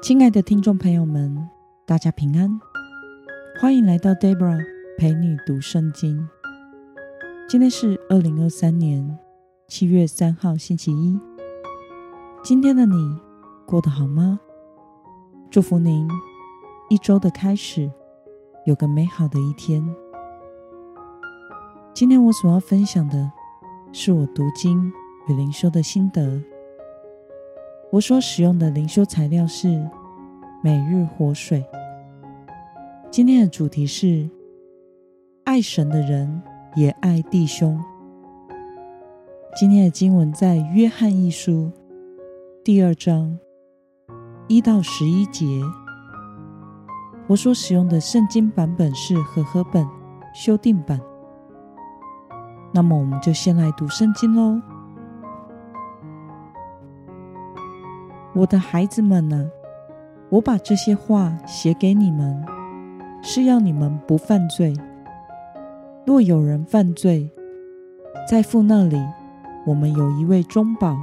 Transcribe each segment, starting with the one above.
亲爱的听众朋友们，大家平安，欢迎来到 Debra 陪你读圣经。今天是二零二三年七月三号，星期一。今天的你过得好吗？祝福您一周的开始有个美好的一天。今天我所要分享的是我读经与灵修的心得。我所使用的灵修材料是每日活水。今天的主题是爱神的人也爱弟兄。今天的经文在约翰一书第二章一到十一节。我所使用的圣经版本是和合本修订版。那么，我们就先来读圣经喽。我的孩子们啊，我把这些话写给你们，是要你们不犯罪。若有人犯罪，在父那里，我们有一位中保，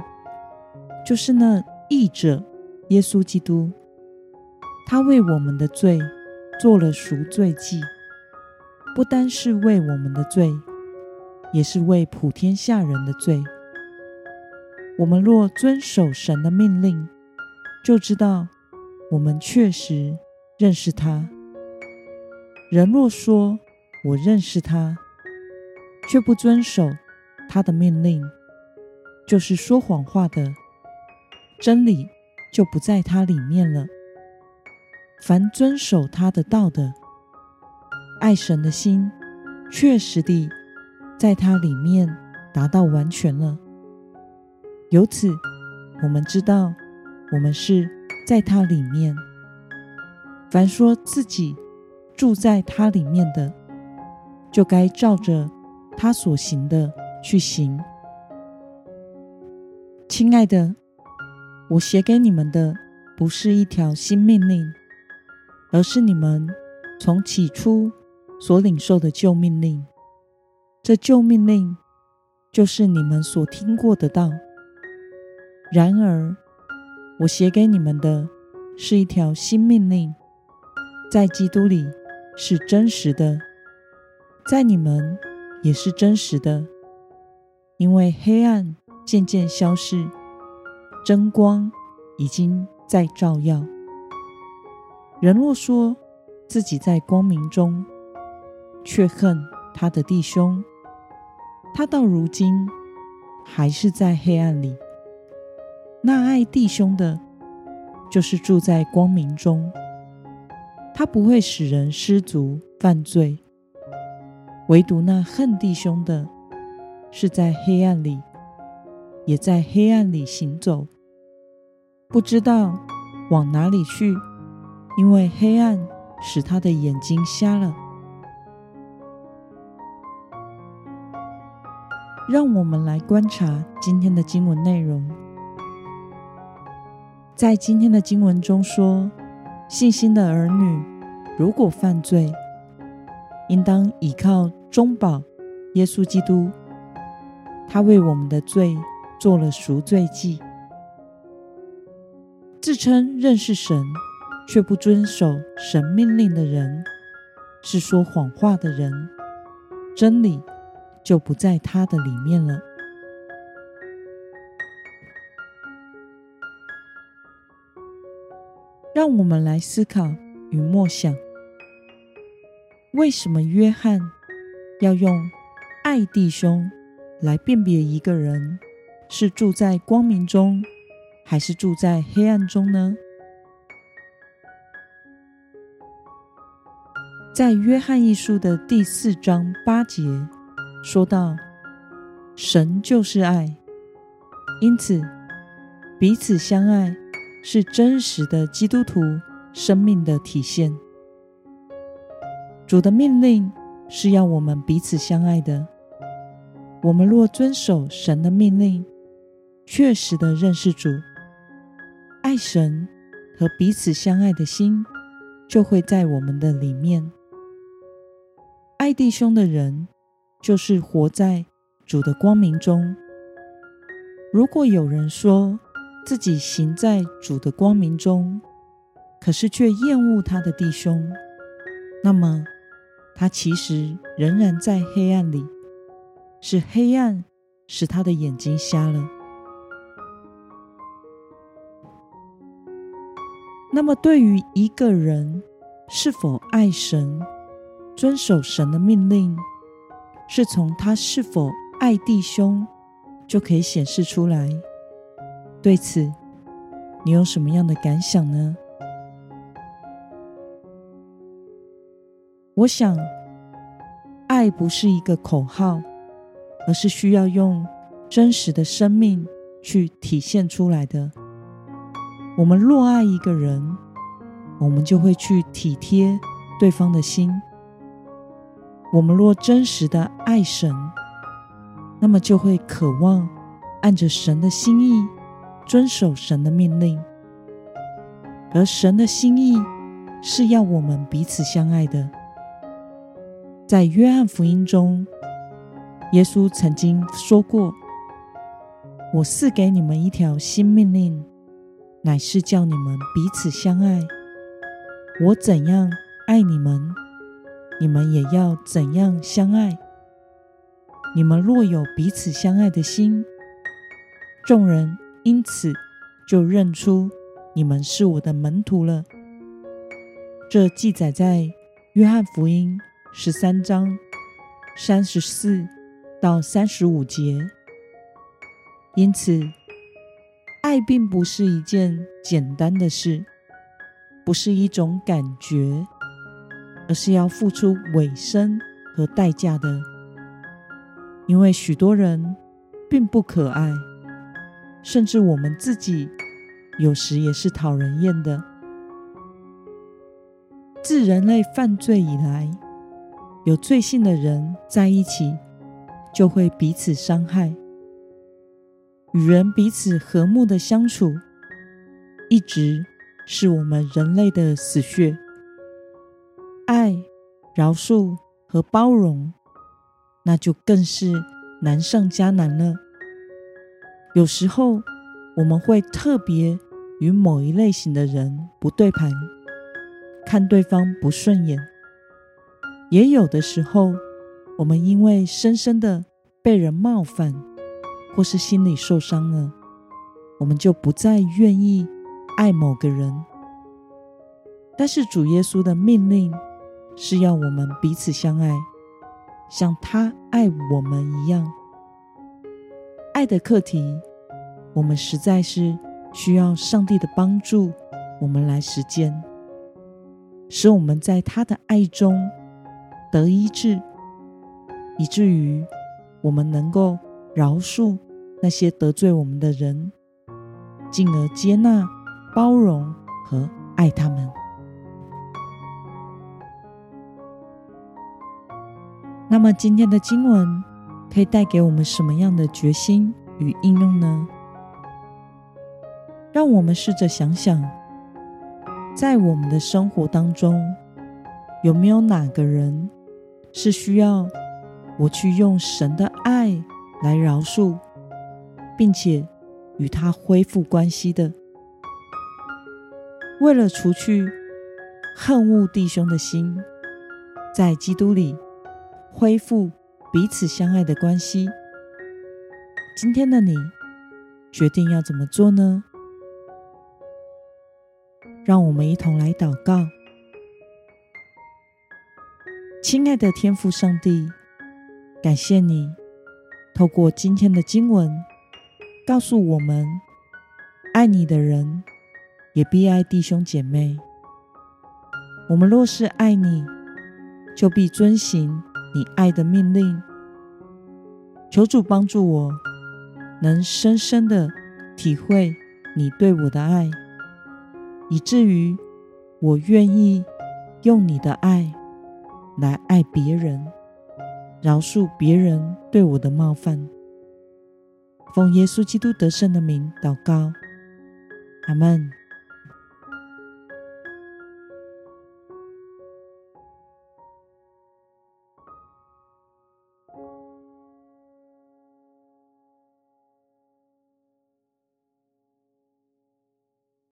就是那义者耶稣基督。他为我们的罪做了赎罪祭，不单是为我们的罪，也是为普天下人的罪。我们若遵守神的命令，就知道我们确实认识他。人若说我认识他，却不遵守他的命令，就是说谎话的，真理就不在他里面了。凡遵守他的道的，爱神的心，确实地在他里面达到完全了。由此，我们知道。我们是在他里面，凡说自己住在他里面的，就该照着他所行的去行。亲爱的，我写给你们的不是一条新命令，而是你们从起初所领受的旧命令。这旧命令就是你们所听过的道。然而，我写给你们的是一条新命令，在基督里是真实的，在你们也是真实的，因为黑暗渐渐消逝，真光已经在照耀。人若说自己在光明中，却恨他的弟兄，他到如今还是在黑暗里。那爱弟兄的，就是住在光明中，他不会使人失足犯罪；唯独那恨弟兄的，是在黑暗里，也在黑暗里行走，不知道往哪里去，因为黑暗使他的眼睛瞎了。让我们来观察今天的经文内容。在今天的经文中说，信心的儿女如果犯罪，应当倚靠中保耶稣基督，他为我们的罪做了赎罪祭。自称认识神却不遵守神命令的人，是说谎话的人，真理就不在他的里面了。让我们来思考与默想：为什么约翰要用爱弟兄来辨别一个人是住在光明中，还是住在黑暗中呢？在约翰一书的第四章八节说到：“神就是爱，因此彼此相爱。”是真实的基督徒生命的体现。主的命令是要我们彼此相爱的。我们若遵守神的命令，确实的认识主，爱神和彼此相爱的心就会在我们的里面。爱弟兄的人，就是活在主的光明中。如果有人说，自己行在主的光明中，可是却厌恶他的弟兄，那么他其实仍然在黑暗里，是黑暗使他的眼睛瞎了。那么，对于一个人是否爱神、遵守神的命令，是从他是否爱弟兄就可以显示出来。对此，你有什么样的感想呢？我想，爱不是一个口号，而是需要用真实的生命去体现出来的。我们若爱一个人，我们就会去体贴对方的心。我们若真实的爱神，那么就会渴望按着神的心意，遵守神的命令。而神的心意是要我们彼此相爱的。在约翰福音中，耶稣曾经说过：“我赐给你们一条新命令，乃是叫你们彼此相爱。我怎样爱你们，你们也要怎样相爱。你们若有彼此相爱的心，众人因此就认出你们是我的门徒了。”这记载在约翰福音。十三章三十四到三十五节。因此，爱并不是一件简单的事，不是一种感觉，而是要付出尾声和代价的。因为许多人并不可爱，甚至我们自己有时也是讨人厌的。自人类犯罪以来，有罪性的人在一起，就会彼此伤害。与人彼此和睦的相处，一直是我们人类的死穴。爱、饶恕和包容，那就更是难上加难了。有时候，我们会特别与某一类型的人不对盘，看对方不顺眼。也有的时候，我们因为深深的被人冒犯，或是心里受伤了，我们就不再愿意爱某个人。但是主耶稣的命令是要我们彼此相爱，像他爱我们一样。爱的课题，我们实在是需要上帝的帮助，我们来实践，使我们在他的爱中。得医治，以至于我们能够饶恕那些得罪我们的人，进而接纳、包容和爱他们。那么，今天的经文可以带给我们什么样的决心与应用呢？让我们试着想想，在我们的生活当中，有没有哪个人，是需要我去用神的爱来饶恕，并且与他恢复关系的。为了除去恨恶弟兄的心，在基督里恢复彼此相爱的关系。今天的你决定要怎么做呢？让我们一同来祷告。亲爱的天父上帝，感谢你透过今天的经文，告诉我们：爱你的人也必爱弟兄姐妹。我们若是爱你，就必遵行你爱的命令。求主帮助我，能深深的体会你对我的爱，以至于我愿意用你的爱。来爱别人，饶恕别人对我的冒犯。奉耶稣基督得胜的名祷告，阿门。